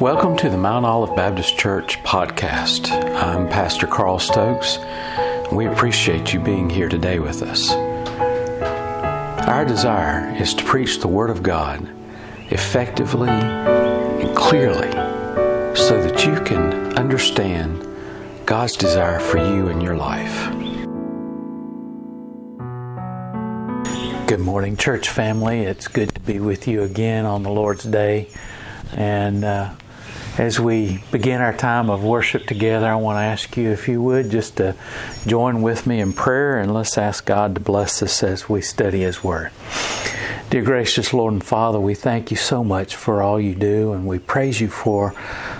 Welcome to the Mount Olive Baptist Church podcast. I'm Pastor Carl Stokes. We appreciate you being here today with us. Our desire is to preach the Word of God effectively and clearly so that you can understand God's desire for you in your life. Good morning, church family. It's good to be with you again on the Lord's Day. And uh, as we begin our time of worship together, I want to ask you, if you would, just to join with me in prayer and let's ask God to bless us as we study His Word. Dear gracious Lord and Father, we thank you so much for all you do, and we praise you for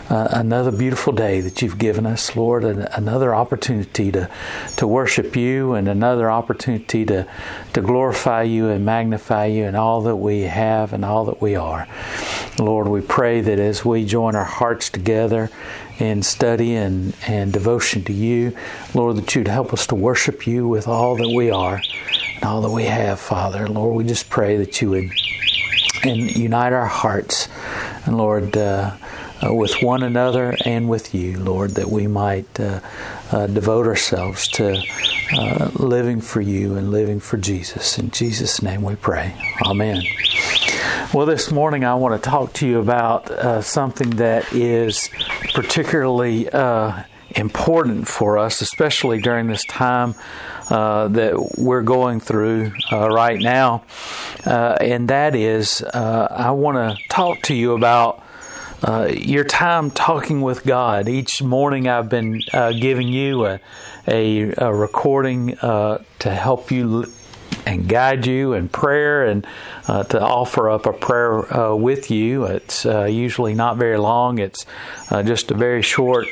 uh, another beautiful day that you've given us, Lord, and another opportunity to, to worship you, and another opportunity to, to glorify you and magnify you in all that we have and all that we are. Lord, we pray that as we join our hearts together in study and, and devotion to you, Lord, that you'd help us to worship you with all that we are and all that we have, Father. Lord, we just pray that you would and unite our hearts, and Lord, uh, uh, with one another and with you, Lord, that we might uh, uh, devote ourselves to uh, living for you and living for Jesus. In Jesus' name we pray. Amen. Well, this morning I want to talk to you about uh, something that is particularly uh, important for us, especially during this time. Uh, that we're going through uh, right now, uh, and that is I want to talk to you about uh, your time talking with God. Each morning, I've been uh, giving you a, a, a recording uh, to help you and guide you in prayer and uh, to offer up a prayer uh, with you. It's uh, usually not very long, it's just a very short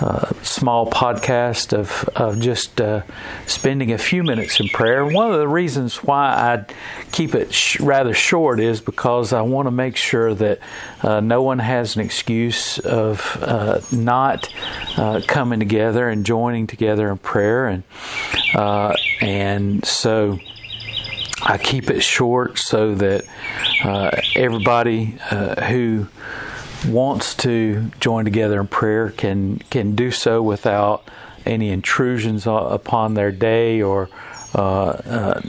uh, small podcast of, of just uh, spending a few minutes in prayer. One of the reasons why I keep it sh- rather short is because I want to make sure that uh, no one has an excuse of uh, not uh, coming together and joining together in prayer, and and so. I keep it short so that everybody who wants to join together in prayer can can do so without any intrusions upon their day or uh, uh,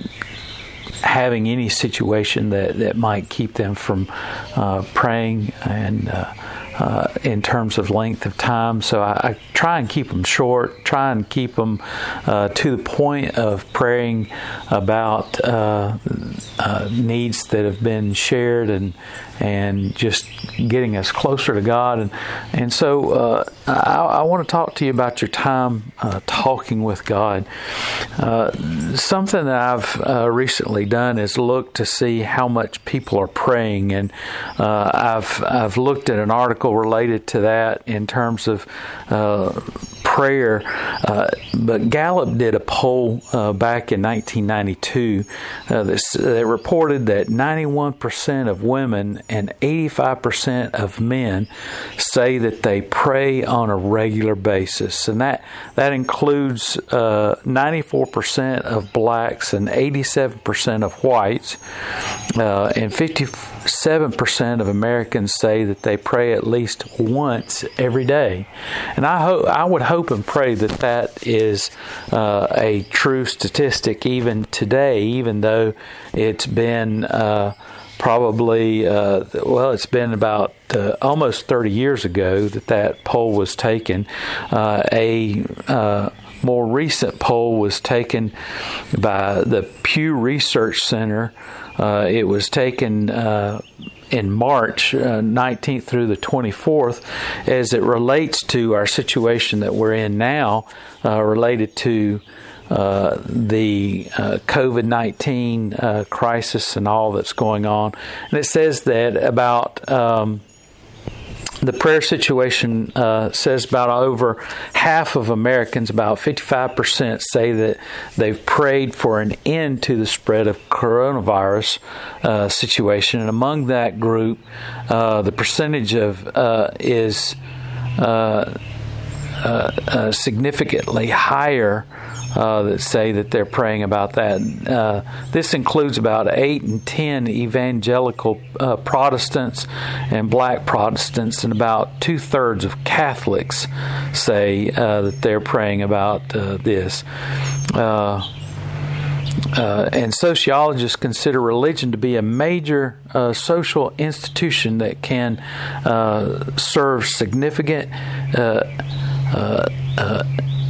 having any situation that, that might keep them from uh, praying and uh, uh, in terms of length of time. So I, I, try and keep them short, try and keep them uh, to the point of praying about needs that have been shared and and just getting us closer to God. And and so uh, I, I, want to talk to you about your time uh, talking with God. something that I've recently done is look to see how much people are praying, and I've I've looked at an article article related to that in terms of uh, prayer. Uh, but Gallup did a poll uh, back in 1992 uh, that, uh, that reported that 91% of women and 85% of men say that they pray on a regular basis, and that that includes uh, 94% of blacks and 87% of whites, uh, and 54 7% of Americans say that they pray at least once every day. And I hope I would hope and pray that that is uh, a true statistic even today even though it's been uh, probably uh, well it's been about uh, almost 30 years ago that that poll was taken uh, a uh, more recent poll was taken by the Pew Research Center uh, it was taken uh, in March uh, 19th through the 24th as it relates to our situation that we're in now, uh, related to uh, the uh, COVID 19 uh, crisis and all that's going on. And it says that about um, the prayer situation uh, says about over half of Americans, about 55%, say that they've prayed for an end to the spread of coronavirus uh, situation. And among that group, uh, the percentage of uh, is uh, uh, significantly higher uh, that say that they're praying about that. Uh, this includes about eight and ten evangelical uh, Protestants and black Protestants, and about two thirds of Catholics say uh, that they're praying about uh, this. Uh, and sociologists consider religion to be a major social institution that can serve significant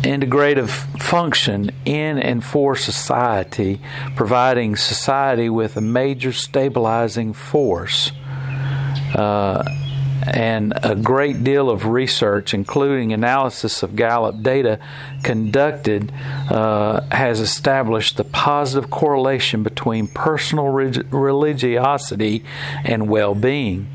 integrative function in and for society, providing society with a major stabilizing force. Uh, and a great deal of research, including analysis of Gallup data conducted, uh, has established the positive correlation between personal religiosity and well being.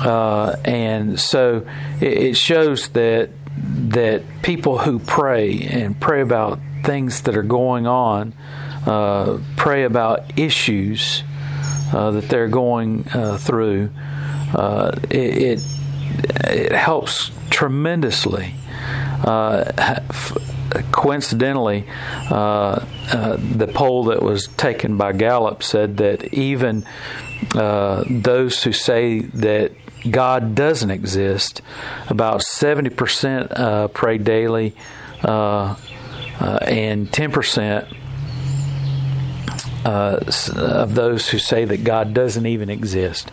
Uh, and so it shows that that people who pray and pray about things that are going on, uh, pray about issues uh, that they're going uh, through, uh, it, it, it helps tremendously. Uh, coincidentally, uh, the poll that was taken by Gallup said that even those who say that God doesn't exist. About 70% uh, pray daily, uh, uh, and 10% uh, of those who say that God doesn't even exist,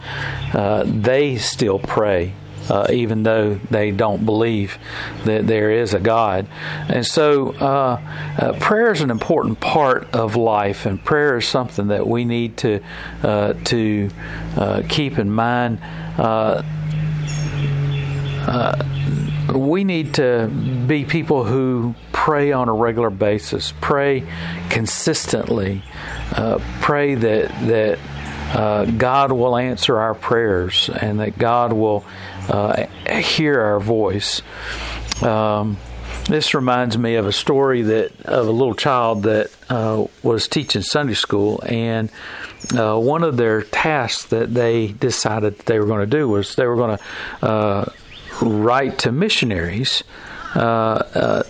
uh, they still pray. Uh, even though they don't believe that there is a God. And so, prayer is an important part of life, and prayer is something that we need to to keep in mind uh, uh, we need to be people who pray on a regular basis, pray consistently, uh, pray that that uh, God will answer our prayers and that God will uh, hear our voice. Um, this reminds me of a story that of a little child that uh, was teaching Sunday school, and uh, one of their tasks that they decided that they were going to do was they were going to uh, write to missionaries uh, uh,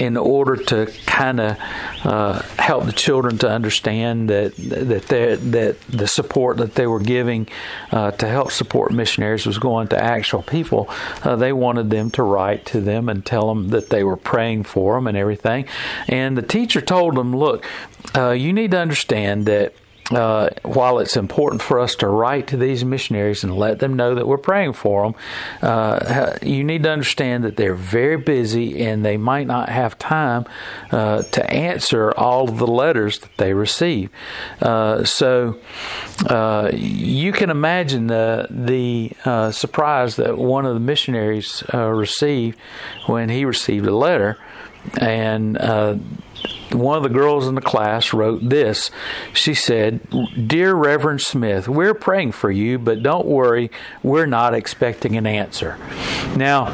in order to kind of uh, help the children to understand that that that the support that they were giving uh, to help support missionaries was going to actual people. Uh, they wanted them to write to them and tell them that they were praying for them and everything. And the teacher told them, "Look, uh, you need to understand that." Uh, while it's important for us to write to these missionaries and let them know that we're praying for them, uh, you need to understand that they're very busy and they might not have time uh, to answer all of the letters that they receive. Uh, so uh, you can imagine the, the surprise that one of the missionaries received when he received a letter and one of the girls in the class wrote this. She said, Dear Reverend Smith, we're praying for you, but don't worry, we're not expecting an answer. Now,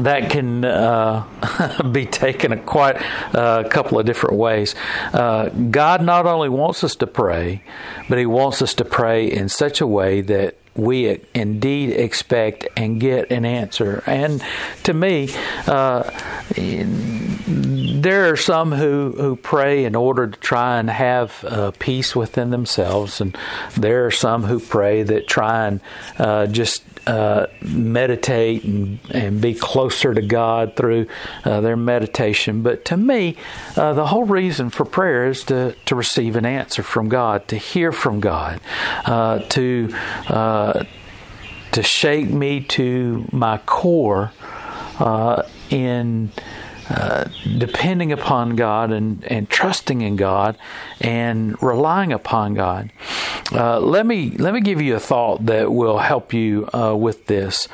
that can uh, be taken a quite a uh, couple of different ways. Uh, God not only wants us to pray, but He wants us to pray in such a way that we indeed expect and get an answer. And to me, uh, there are some who, who pray in order to try and have uh, peace within themselves, and there are some who pray that try and uh, just uh, meditate and, and be closer to God through uh, their meditation. But to me, uh, the whole reason for prayer is to, to receive an answer from God, to hear from God, uh, to to shake me to my core in uh, depending upon God and, and trusting in God and relying upon God. Uh, let me let me give you a thought that will help you uh, with this.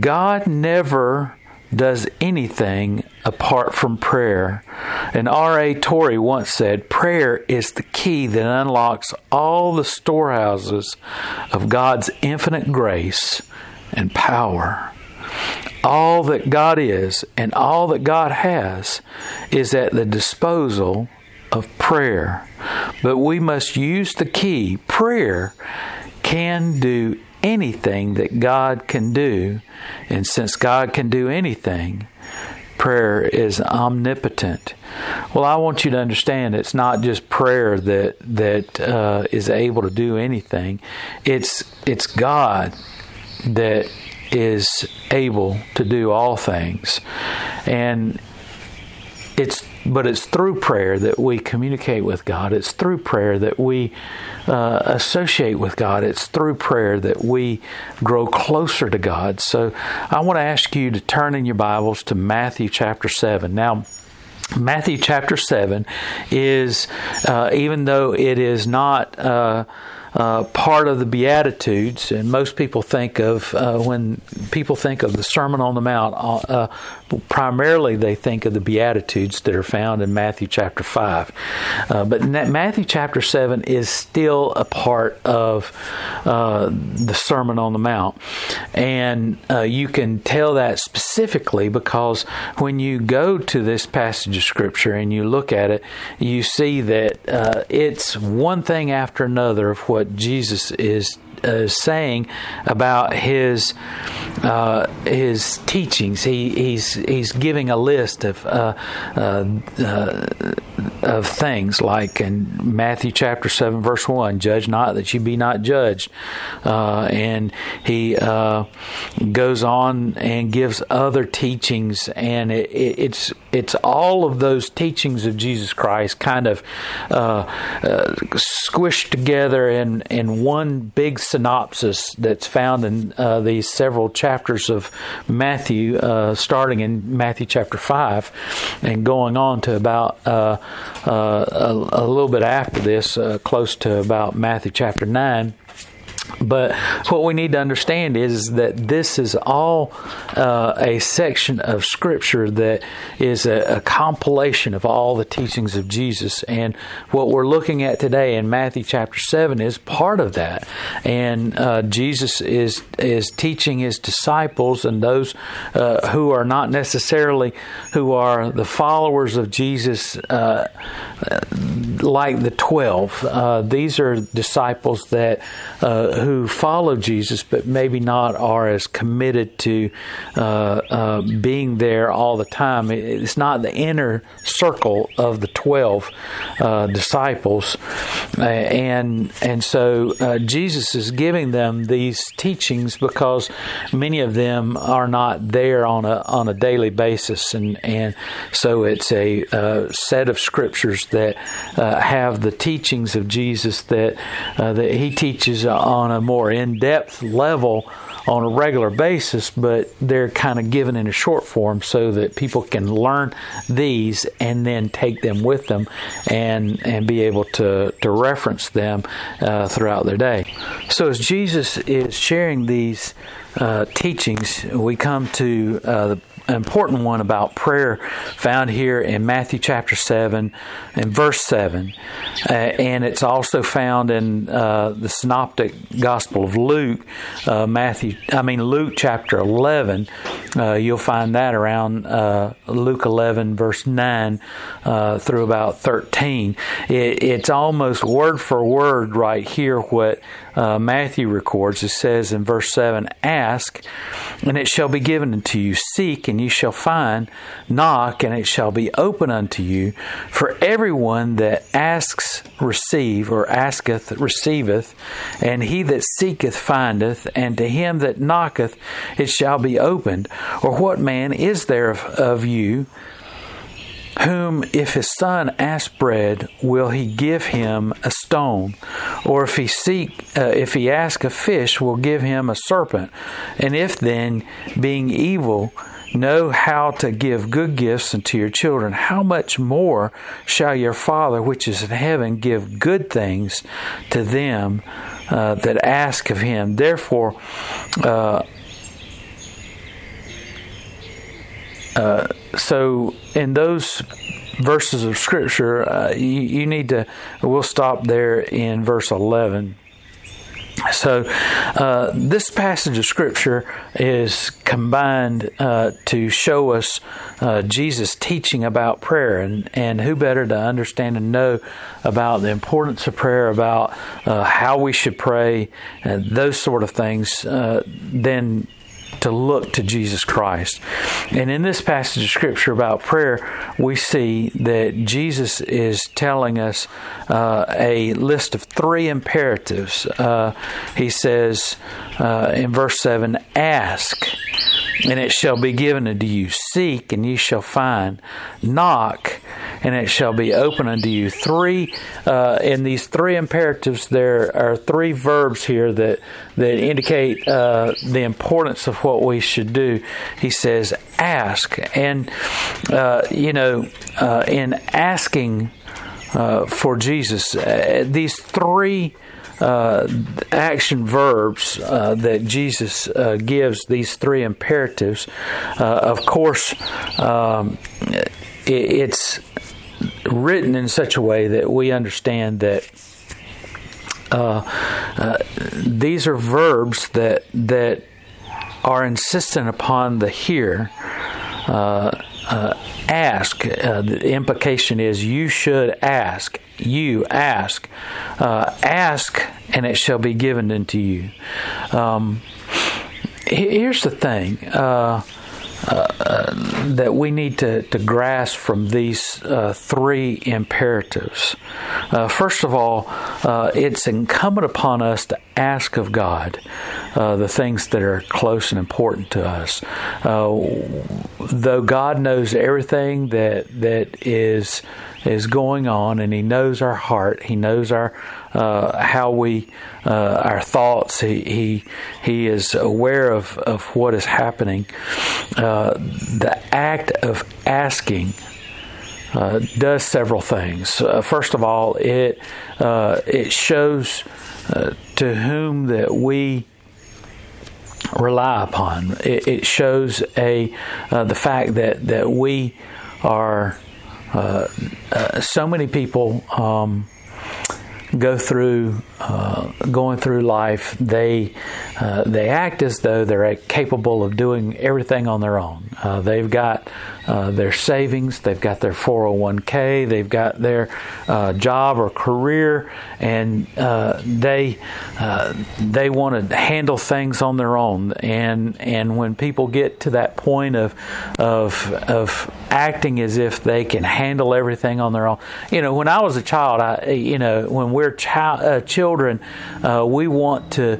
God never does anything apart from prayer. And R.A. Torrey once said, Prayer is the key that unlocks all the storehouses of God's infinite grace and power all that God is and all that God has is at the disposal of prayer. But we must use the key. Prayer can do anything that God can do. And since God can do anything, prayer is omnipotent. Well, I want you to understand it's not just prayer that that uh, is able to do anything. It's it's God that is able to do all things, and it's but it's through prayer that we communicate with God. It's through prayer that we uh, associate with God. It's through prayer that we grow closer to God. So I want to ask you to turn in your Bibles to Matthew chapter 7. Now, Matthew chapter 7 is, uh, even though it is not. Uh, uh, part of the Beatitudes, and most people think of uh, when people think of the Sermon on the Mount, uh, uh primarily they think of the Beatitudes that are found in Matthew chapter 5. Uh, but Matthew chapter 7 is still a part of the Sermon on the Mount. And you can tell that specifically because when you go to this passage of Scripture and you look at it, you see that it's one thing after another of what Jesus is uh, saying about his uh, his teachings. He, he's he's giving a list of uh, uh, uh of things like in Matthew chapter seven verse one, "Judge not that you be not judged," and he goes on and gives other teachings, and it, it, it's it's all of those teachings of Jesus Christ kind of squished together in in one big synopsis that's found in uh, these several chapters of Matthew, uh, starting in Matthew chapter 5 and going on to about uh, uh a, a, little bit after this, uh, close to about Matthew chapter 9. But what we need to understand is that this is all uh, a section of Scripture that is a, a, compilation of all the teachings of Jesus. And what we're looking at today in Matthew chapter 7 is part of that. And uh, Jesus is, is teaching his disciples and those uh, who are not necessarily who are the followers of Jesus uh, like the 12. Uh, these are disciples that uh, who follow Jesus, but maybe not are as committed to uh, uh, being there all the time. It's not the inner circle of the twelve uh, disciples, uh, and and so uh, Jesus is giving them these teachings because many of them are not there on a on a daily basis, and and so it's a uh, set of scriptures that have the teachings of Jesus that that he teaches on a more in depth level on a regular basis, but they're kind of given in a short form so that people can learn these and then take them with them and and be able to to reference them uh, throughout their day. So as Jesus is sharing these uh, teachings, we come to uh, the important one about prayer found here in Matthew chapter 7 and verse 7. Uh, and it's also found in uh, the synoptic gospel of Luke, uh, Matthew, I mean Luke chapter 11. Uh, you'll find that around uh, Luke 11 verse 9 uh, through about 13. It, it's almost word for word right here what uh, Matthew records. It says in verse 7 Ask, and it shall be given unto you. Seek, and ye shall find. Knock, and it shall be open unto you. For everyone that asks, receive, or asketh, receiveth, and he that seeketh, findeth, and to him that knocketh, it shall be opened. Or what man is there of, of you? Whom if his son ask bread will he give him a stone? Or if he seek uh, if he ask a fish will give him a serpent? And if then being evil know how to give good gifts unto your children how much more shall your father which is in heaven give good things to them uh, that ask of him? Therefore uh, uh, so in those verses of scripture, uh, you, you, need to. We'll stop there in verse eleven. So, uh, this passage of scripture is combined uh, to show us uh, Jesus teaching about prayer, and, and who better to understand and know about the importance of prayer, about uh, how we should pray, and those sort of things, uh, than to look to Jesus Christ. And in this passage of scripture about prayer, we see that Jesus is telling us uh, a list of three imperatives. Uh, he says uh, in verse 7 Ask, and it shall be given unto you. Seek, and ye shall find. Knock, and it shall be open unto you. Three uh, in these three imperatives, there are three verbs here that that indicate uh, the importance of what we should do. He says, "Ask," and uh, you know, uh, in asking uh, for Jesus, uh, these three uh, action verbs that Jesus gives, these three imperatives, of course, um, it, it's written in such a way that we understand that. Uh, uh, these are verbs that that are insistent upon the here uh, ask. Uh, the implication is you should ask. You ask. Uh, ask, and it shall be given unto you. Um, here's the thing. Uh, that we need to, to grasp from these uh, three imperatives. Uh, first of all, uh, it's incumbent upon us to ask of God uh, the things that are close and important to us. though God knows everything that that is is going on, and He knows our heart. He knows our uh, how we uh, our thoughts. He he he is aware of of what is happening. Uh, the act of asking. Uh, does several things. Uh, first of all, it uh, it shows to whom that we rely upon. It, it shows a the fact that that we are uh, uh, so many people um, go through uh, going through life, they uh, they act as though they're capable of doing everything on their own. Uh, they've got uh, their savings, they've got their 401k, they've got their uh, job or career, and uh, they they want to handle things on their own. And and when people get to that point of of of acting as if they can handle everything on their own, you know, when I was a child, I you know when we're child children, we want to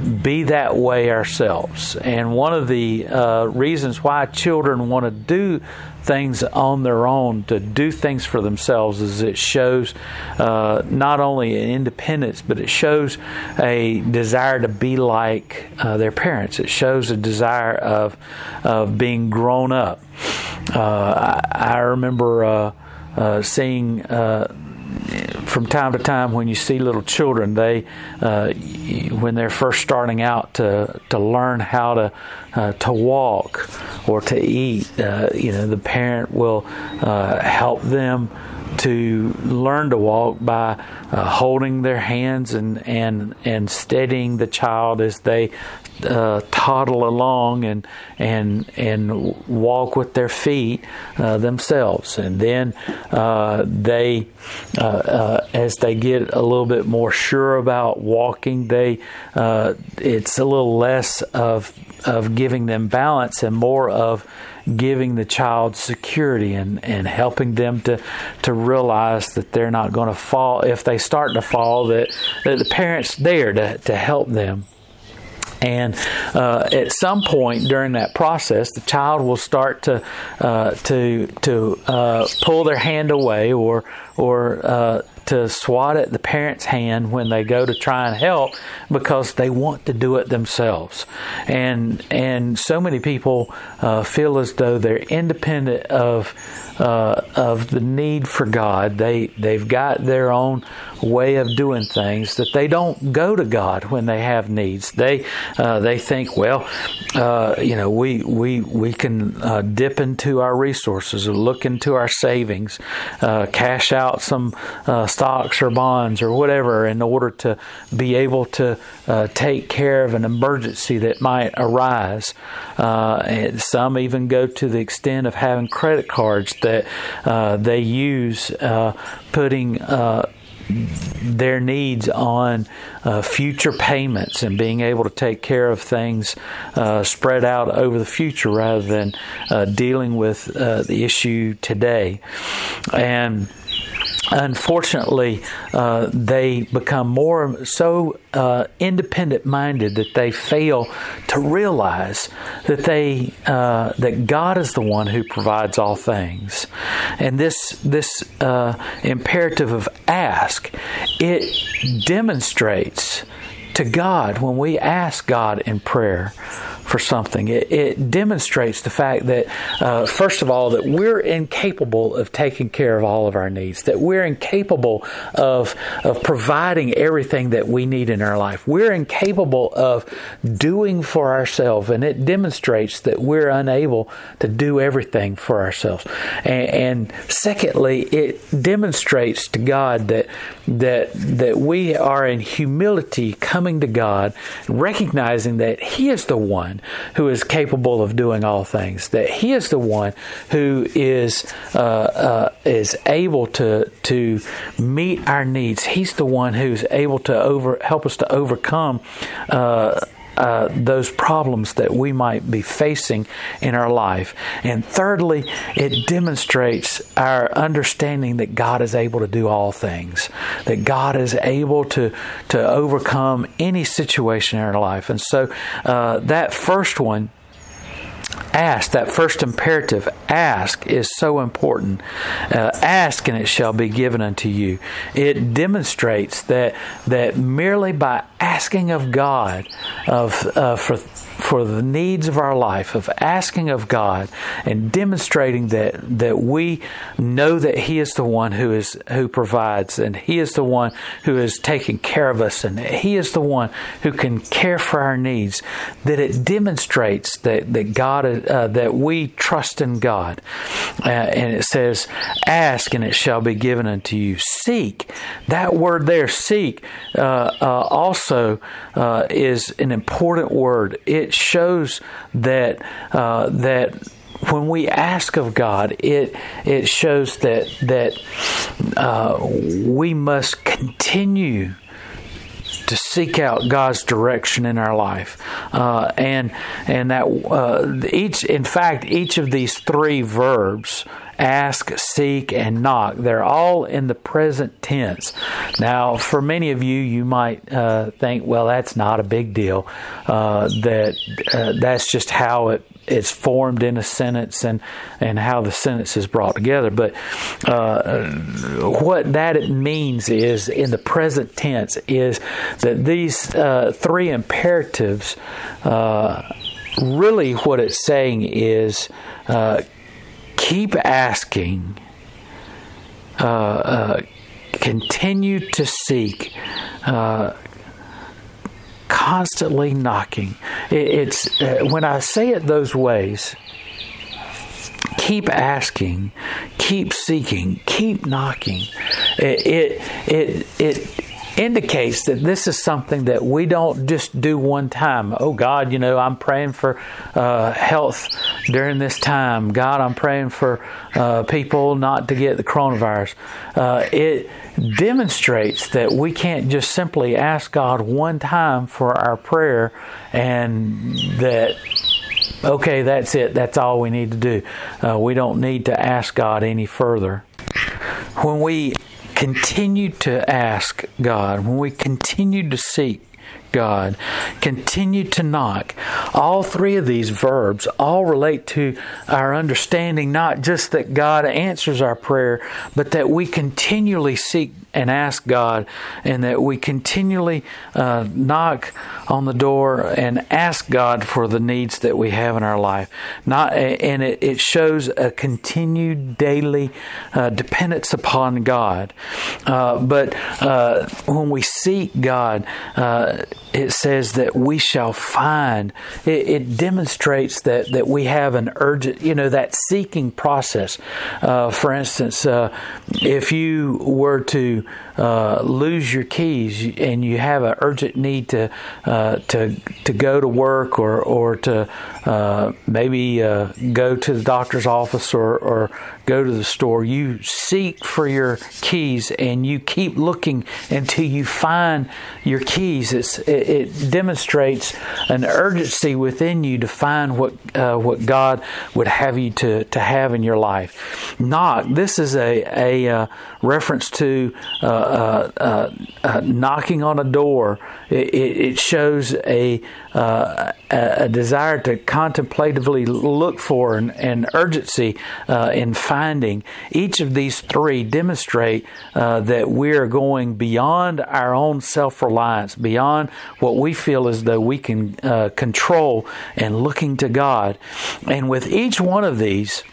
be that way ourselves. And one of the uh, reasons why children want to do things on their own, to do things for themselves, is it shows uh, not only an independence, but it shows a desire to be like uh, their parents. It shows a desire of of being grown up. Uh, I, I, remember seeing from time to time when you see little children, they uh, when they're first starting out to to learn how to uh, to walk or to eat, uh, you know, the parent will uh, help them to learn to walk by uh, holding their hands and, and and steadying the child as they uh, toddle along and and and walk with their feet uh, themselves, and then uh, they, uh, uh, as they get a little bit more sure about walking, they it's a little less of of giving them balance and more of giving the child security and, and helping them to to realize that they're not going to fall. If they start to fall that, that the parents there to, to help them and uh, at some point during that process, the child will start to uh, to to uh, pull their hand away or or uh, to swat at the parent's hand when they go to try and help because they want to do it themselves. And and so many people uh, feel as though they're independent of uh, of the need for God. They they've got their own way of doing things that they don't go to God when they have needs. They uh, they think, well, uh, you know, we we we can uh, dip into our resources or look into our savings, uh, cash out some uh, stocks or bonds or whatever in order to be able to take care of an emergency that might arise. some even go to the extent of having credit cards that that uh, they use uh, putting uh, their needs on uh, future payments and being able to take care of things uh, spread out over the future rather than uh, dealing with uh, the issue today. And unfortunately, uh, they become more so uh, independent minded that they fail to realize that they uh, that God is the one who provides all things, and this this uh, imperative of ask it demonstrates to God when we ask God in prayer for something. It, it demonstrates the fact that, uh, first of all, that we're incapable of taking care of all of our needs, that we're incapable of, of providing everything that we need in our life. We're incapable of doing for ourselves, and it demonstrates that we're unable to do everything for ourselves. And, and secondly, it demonstrates to God that that that we are in humility coming to God, recognizing that He is the who is capable of doing all things. That He is the one who is uh, uh, is able to to meet our needs. He's the one who's able to over help us to overcome. Uh, uh, those problems that we might be facing in our life. And thirdly, it demonstrates our understanding that God is able to do all things, that God is able to, to overcome any situation in our life. And so uh, that first one, ask that first imperative ask is so important. Uh, ask and it shall be given unto you. It demonstrates that that merely by asking of god of uh, for for the needs of our life, of asking of God and demonstrating that that we know that He is the one who is who provides and He is the one who is taking care of us and He is the one who can care for our needs. That it demonstrates that that God uh, that we trust in God, uh, and it says, "Ask and it shall be given unto you." Seek that word there, seek, uh, uh also uh, is an important word. It it shows that uh, that when we ask of God, it it shows that that uh, we must continue to seek out God's direction in our life, uh, and and that uh, each, in fact, each of these three verbs ask, seek, and knock. They're all in the present tense. Now, for many of you, you might uh, think, well, that's not a big deal. Uh, that uh, that's just how it it's formed in a sentence and and how the sentence is brought together. But uh, what that means is in the present tense is that these uh, three imperatives. Uh, really, what it's saying is uh, keep asking, uh, uh, continue to seek, uh, constantly knocking. It, it's uh, when I say it those ways. Keep asking, keep seeking, keep knocking. It it it, it indicates that this is something that we don't just do one time. Oh God, you know, I'm praying for uh, health during this time. God, I'm praying for uh, people not to get the coronavirus. Uh, it demonstrates that we can't just simply ask God one time for our prayer and that okay, that's it. That's all we need to do. Uh, we don't need to ask God any further. When we continue to ask God, when we continue to seek God, continue to knock. All three of these verbs all relate to our understanding not just that God answers our prayer, but that we continually seek and ask God, and that we continually uh, knock on the door and ask God for the needs that we have in our life. Not, and it, it shows a continued daily uh, dependence upon God. Uh, but uh, when we seek God, uh, it says that we shall find. It, it, demonstrates that that we have an urgent, you know, that seeking process. Uh, for instance, if you were to uh, lose your keys and you have an urgent need to uh, uh, to to go to work or or to uh, maybe uh, go to the doctor's office or, or go to the store. You seek for your keys and you keep looking until you find your keys. It's, it, it demonstrates an urgency within you to find what uh, what God would have you to, to have in your life. Knock. This is a a uh, reference to uh, uh, uh, knocking on a door. It, it shows a Uh, a desire to contemplatively look for and, and urgency uh, in finding. Each of these three demonstrate uh, that we are going beyond our own self reliance, beyond what we feel as though we can control, and looking to God. And with each one of these,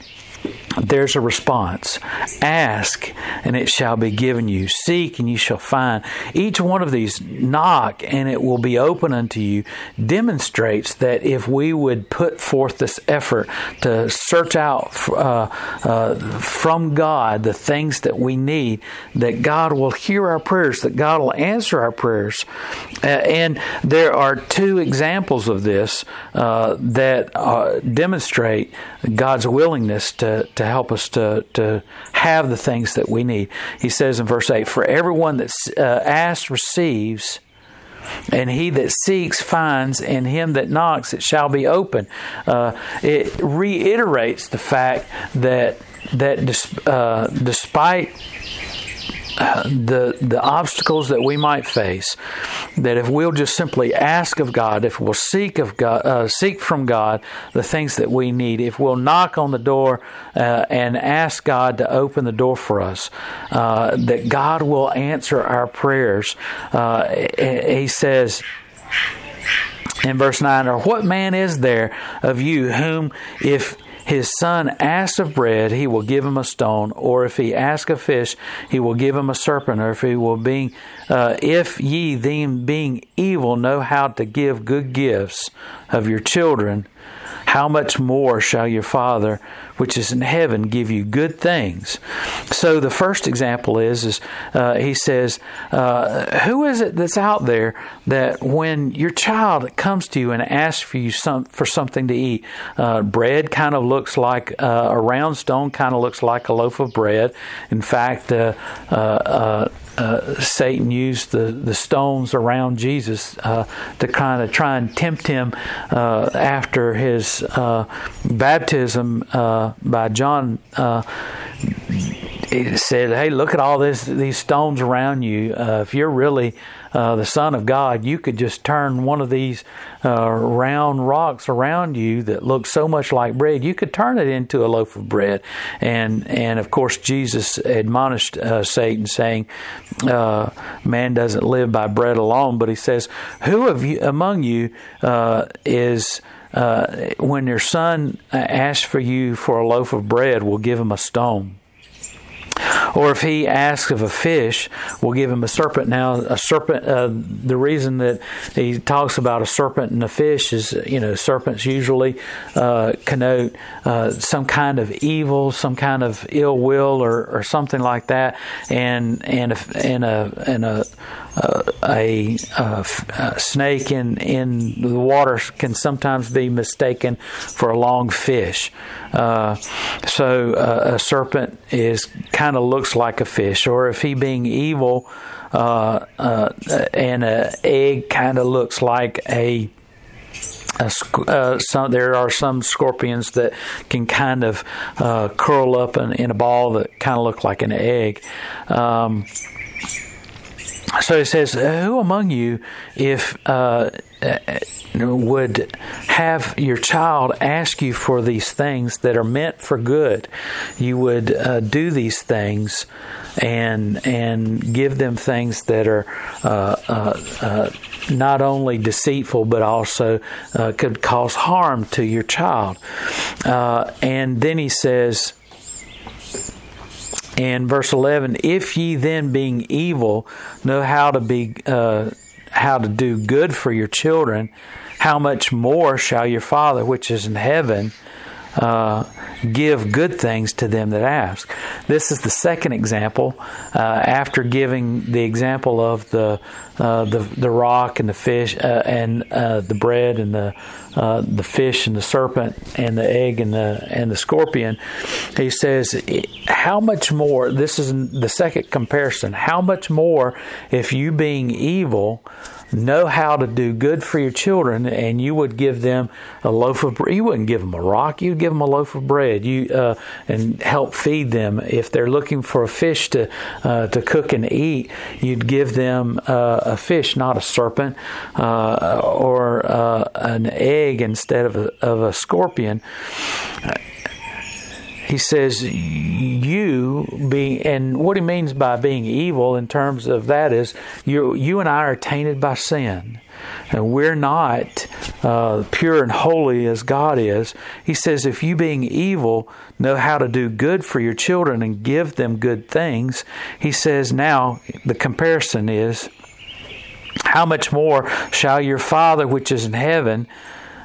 there's a response. Ask, and it shall be given you. Seek, and you shall find. Each one of these, knock, and it will be open unto you, demonstrates that if we would put forth this effort to search out uh, uh, from God the things that we need, that God will hear our prayers, that God will answer our prayers. Uh, and there are two examples of this uh, that uh, demonstrate God's willingness to, to help us to, to have the things that we need. He says in verse 8, For everyone that uh, asks receives, and he that seeks finds, and him that knocks it shall be open. Uh, it reiterates the fact that that uh, despite the the obstacles that we might face, that if we'll just simply ask of God, if we'll seek of God, uh, seek from God the things that we need, if we'll knock on the door uh, and ask God to open the door for us, uh, that God will answer our prayers. Uh, he says in verse 9 or what man is there of you whom if his son asks of bread, he will give him a stone, or if he ask a fish, he will give him a serpent, or if he will uh, if ye then being evil know how to give good gifts of your children, how much more shall your Father which is in heaven give you good things? So the first example is, is uh, he says, uh, who is it that's out there that when your child comes to you and asks for you some for something to eat, uh, bread kind of looks like uh, a round stone, kind of looks like a loaf of bread. In fact, uh, uh, uh, Satan used the, the stones around Jesus uh, to kind of try and tempt him uh, after his uh, baptism uh, by John. he said, "Hey, look at all this these stones around you. if you're really uh, the Son of God, you could just turn one of these uh, round rocks around you that look so much like bread. You could turn it into a loaf of bread. And and of course, Jesus admonished uh, Satan, saying, uh, "Man doesn't live by bread alone," but he says, "Who of you among you uh, is?" When your son asks for you for a loaf of bread, will give him a stone. Or if he asks of a fish, we'll give him a serpent. Now, a serpent, uh, the reason that he talks about a serpent and a fish is, you know, serpents usually uh, connote uh, some kind of evil, some kind of ill will, or, or something like that. And and a, and a and a a, a, a, snake in, in the water can sometimes be mistaken for a long fish. Uh, so uh, a serpent is kind of looks like a fish, or if he being evil, uh, uh, and an egg kind of looks like a uh, some, there are some scorpions that can kind of uh, curl up in, in, a ball that kind of look like an egg. Um, so it says, Who among you, if uh, would have your child ask you for these things that are meant for good, you would uh, do these things and and give them things that are uh, uh, uh not only deceitful but also uh, could cause harm to your child. Uh, and then he says in verse 11 if ye then being evil know how to be uh, how to do good for your children how much more shall your father which is in heaven uh, give good things to them that ask. This is the second example uh, after giving the example of the uh, the the rock and the fish uh, and uh, the bread and the uh, the fish and the serpent and the egg and the and the scorpion. He says, "How much more?" This is the second comparison. How much more if you being evil know how to do good for your children, and you would give them a loaf of bread. You wouldn't give them a rock. You'd give them a loaf of bread. You uh, and help feed them. If they're looking for a fish to uh, to cook and eat, you'd give them uh, a fish, not a serpent, uh, or uh, an egg instead of a, of a scorpion he says you being and what he means by being evil in terms of that is you you and I are tainted by sin and we're not uh, pure and holy as God is. He says, if you being evil know how to do good for your children and give them good things, he says, now the comparison is, how much more shall your Father which is in heaven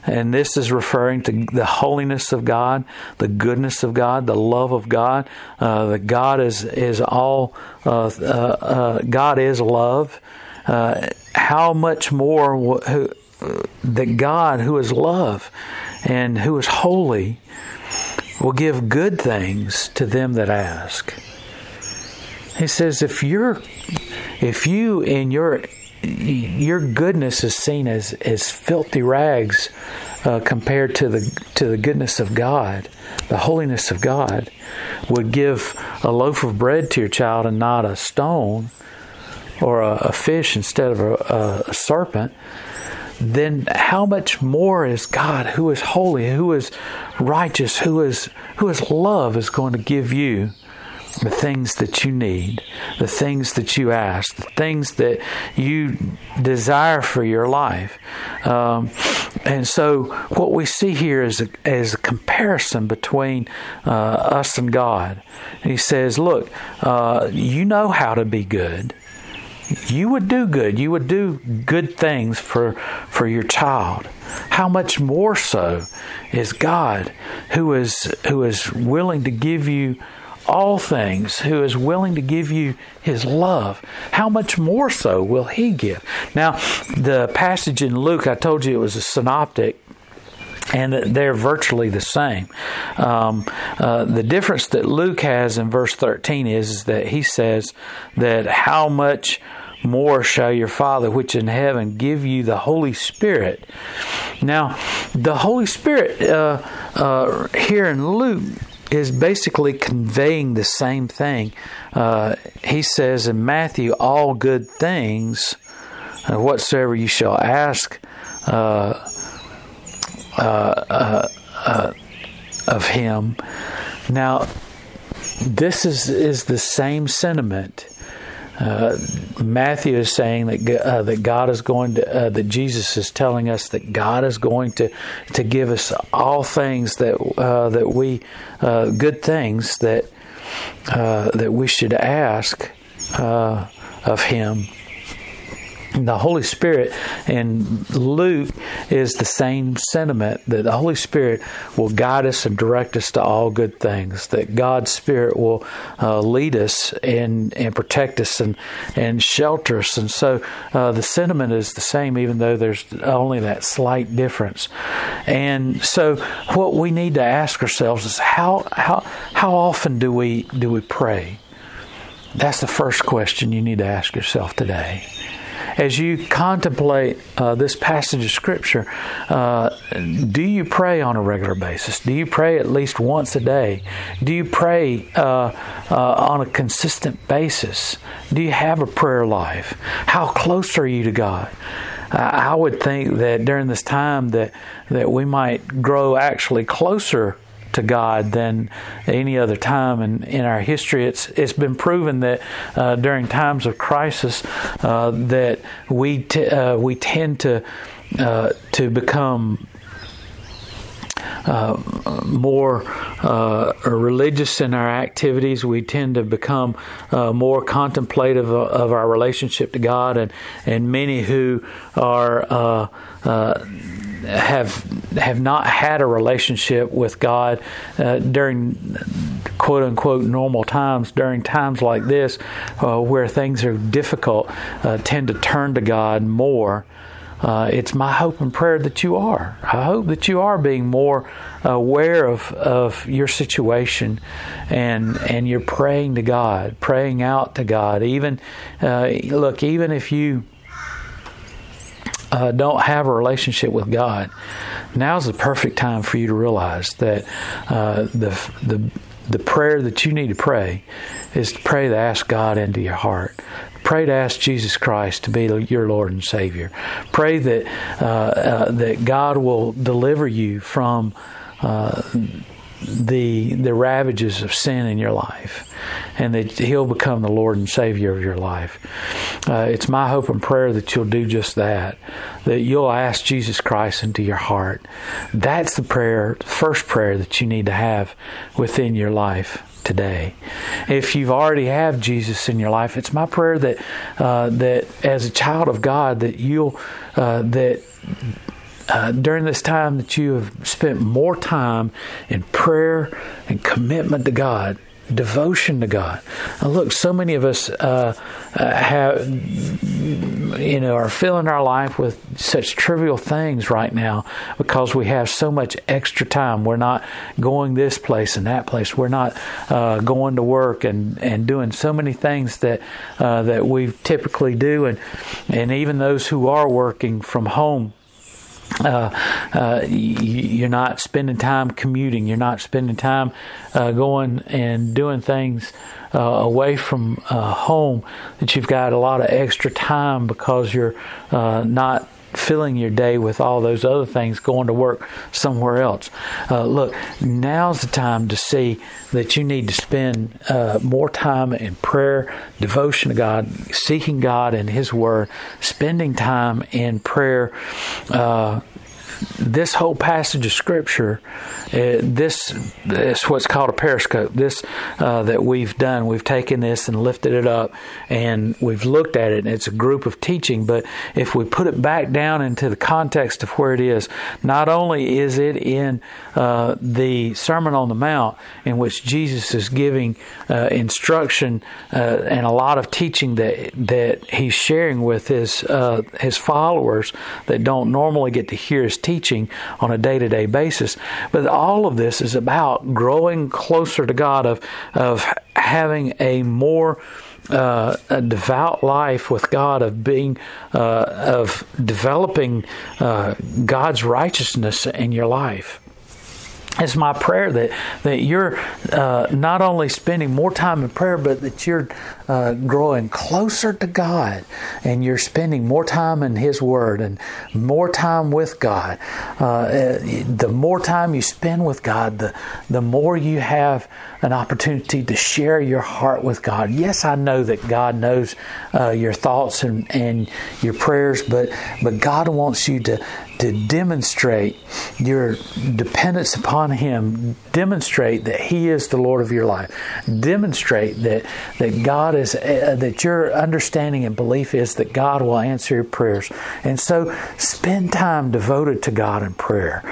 and this is referring to the holiness of God, the goodness of God, the love of God. Uh, that God is is all. Uh, uh, uh God is love. Uh, how much more who, that God, who is love and who is holy, will give good things to them that ask. He says, if you're, if you in your your goodness is seen as, as filthy rags uh, compared to the to the goodness of God, the holiness of God, would give a loaf of bread to your child and not a stone or a, a fish instead of a, a serpent. Then how much more is God, who is holy, who is righteous, who is who is love, is going to give you the things that you need, the things that you ask, the things that you desire for your life. Um, and so, what we see here is a, is a comparison between uh, us and God. he says, Look, uh, you know how to be good. You would do good. You would do good things for, for your child. How much more so is God who is, who is willing to give you all things, who is willing to give you his love, how much more so will he give? Now, the passage in Luke, I told you it was a synoptic. And they're virtually the same. Um, uh, the difference that Luke has in verse 13 is, is that he says that how much more shall your Father which in heaven give you the Holy Spirit. Now, the Holy Spirit uh, uh, here in Luke is basically conveying the same thing. Uh, he says in Matthew, all good things, uh, whatsoever you shall ask uh, uh, uh of him. Now, this is, is the same sentiment uh, Matthew is saying that uh, that God is going to uh, that Jesus is telling us that God is going to to give us all things that uh, that we uh, good things that that we should ask of Him the Holy Spirit in Luke is the same sentiment that the Holy Spirit will guide us and direct us to all good things. That God's Spirit will uh, lead us and and protect us and and shelter us. And so uh, the sentiment is the same, even though there's only that slight difference. And so what we need to ask ourselves is how how how often do we do we pray? That's the first question you need to ask yourself today as you contemplate uh, this passage of Scripture, uh, do you pray on a regular basis? Do you pray at least once a day? Do you pray uh, uh on a consistent basis? Do you have a prayer life? How close are you to God? I would think that during this time that that we might grow actually closer to God than any other time in, in our history. It's it's been proven that uh, during times of crisis uh, that we t- uh, we tend to uh, to become uh, more uh, religious in our activities. We tend to become uh, more contemplative of, of, our relationship to God, and and many who are uh, uh, have have not had a relationship with God uh, during quote unquote normal times. During times like this, uh, where things are difficult, uh, tend to turn to God more. Uh, it's my hope and prayer that you are. I hope that you are being more aware of, of your situation and and you're praying to God, praying out to God. Even uh, look, even if you uh, don't have a relationship with God, now's the perfect time for you to realize that uh, the the the prayer that you need to pray is to pray to ask God into your heart. Pray to ask Jesus Christ to be your Lord and Savior. Pray that uh, uh that God will deliver you from uh, the the ravages of sin in your life, and that He'll become the Lord and Savior of your life. Uh, it's my hope and prayer that you'll do just that. That you'll ask Jesus Christ into your heart. That's the prayer, first prayer that you need to have within your life today. If you've already have Jesus in your life, it's my prayer that uh, that as a child of God that you'll uh, that uh, during this time that you have spent more time in prayer and commitment to God, devotion to God. Now, look, so many of us uh, uh, have, you know, are filling our life with such trivial things right now because we have so much extra time. We're not going this place and that place. We're not uh, going to work and, and doing so many things that uh, that we typically do, and and even those who are working from home uh, uh, you're not spending time commuting. You're not spending time uh, going and doing things uh, away from uh, home. That you've got a lot of extra time because you're uh, not filling your day with all those other things going to work somewhere else. Uh, look, now's the time to see that you need to spend uh, more time in prayer, devotion to God, seeking God and His Word, spending time in prayer. Uh, this whole passage of Scripture, uh, this is what's called a pericope. This uh, that we've done, we've taken this and lifted it up, and we've looked at it. And it's a group of teaching, but if we put it back down into the context of where it is, not only is it in uh, the Sermon on the Mount, in which Jesus is giving uh, instruction uh, and a lot of teaching that that he's sharing with his his followers that don't normally get to hear his teaching on a day to day basis. But all of this is about growing closer to God, of of having a more uh, a devout life with God, of being, uh, of developing uh, God's righteousness in your life it's my prayer that that you're uh, not only spending more time in prayer, but that you're uh, growing closer to God, and you're spending more time in His Word and more time with God. Uh, the more time you spend with God, the the more you have an opportunity to share your heart with God. Yes, I know that God knows uh, your thoughts and, and your prayers, but but God wants you to to demonstrate your dependence upon Him, demonstrate that He is the Lord of your life, demonstrate that that God is uh, that your understanding and belief is that God will answer your prayers, and so spend time devoted to God in prayer,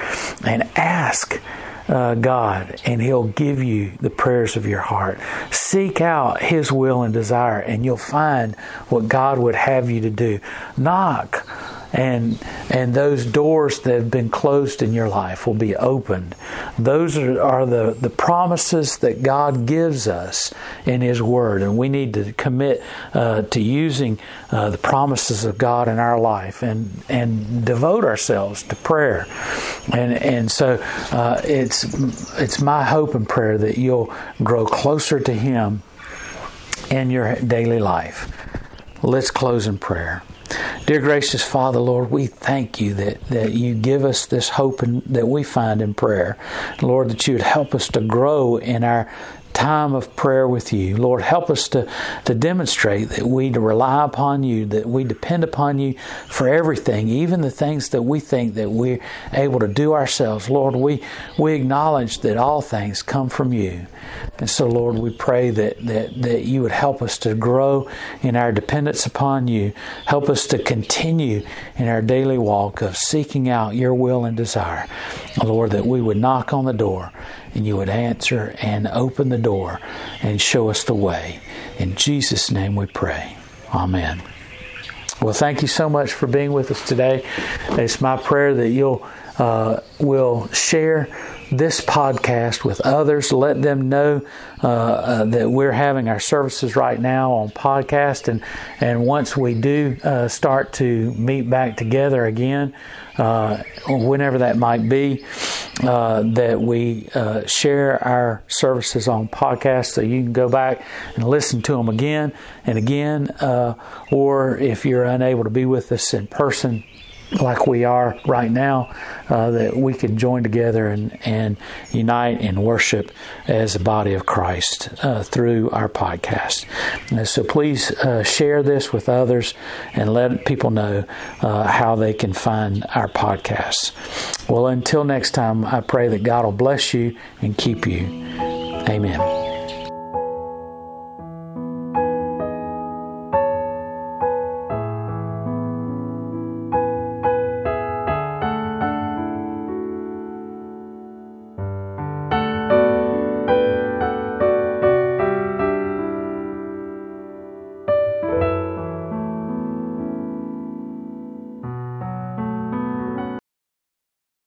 and ask. Uh, God, and He'll give you the prayers of your heart. Seek out His will and desire, and you'll find what God would have you to do. Knock and and those doors that have been closed in your life will be opened. Those are, are the, the promises that God gives us in His Word, and we need to commit uh, to using uh, the promises of God in our life and and devote ourselves to prayer. And and so uh, it's it's my hope and prayer that you'll grow closer to Him in your daily life. Let's close in prayer. Dear gracious Father, Lord, we thank you that, that you give us this hope and that we find in prayer. Lord, that you would help us to grow in our time of prayer with you. Lord, help us to, to demonstrate that we rely upon you, that we depend upon you for everything, even the things that we think that we're able to do ourselves. Lord, we, we acknowledge that all things come from you. And so, Lord, we pray that, that, that you would help us to grow in our dependence upon you. Help us to continue in our daily walk of seeking out your will and desire. Lord, that we would knock on the door and you would answer and open the door and show us the way. In Jesus' name we pray. Amen. Well, thank you so much for being with us today. It's my prayer that you'll uh, will share this podcast with others. Let them know uh, uh, that we're having our services right now on podcast, and and once we do uh, start to meet back together again, uh, whenever that might be, uh, that we uh, share our services on podcast, so you can go back and listen to them again and again, or if you're unable to be with us in person like we are right now, uh, that we can join together and, and unite and worship as a body of Christ uh, through our podcast. And so please uh, share this with others and let people know uh, how they can find our podcasts. Well, until next time, I pray that God will bless you and keep you. Amen.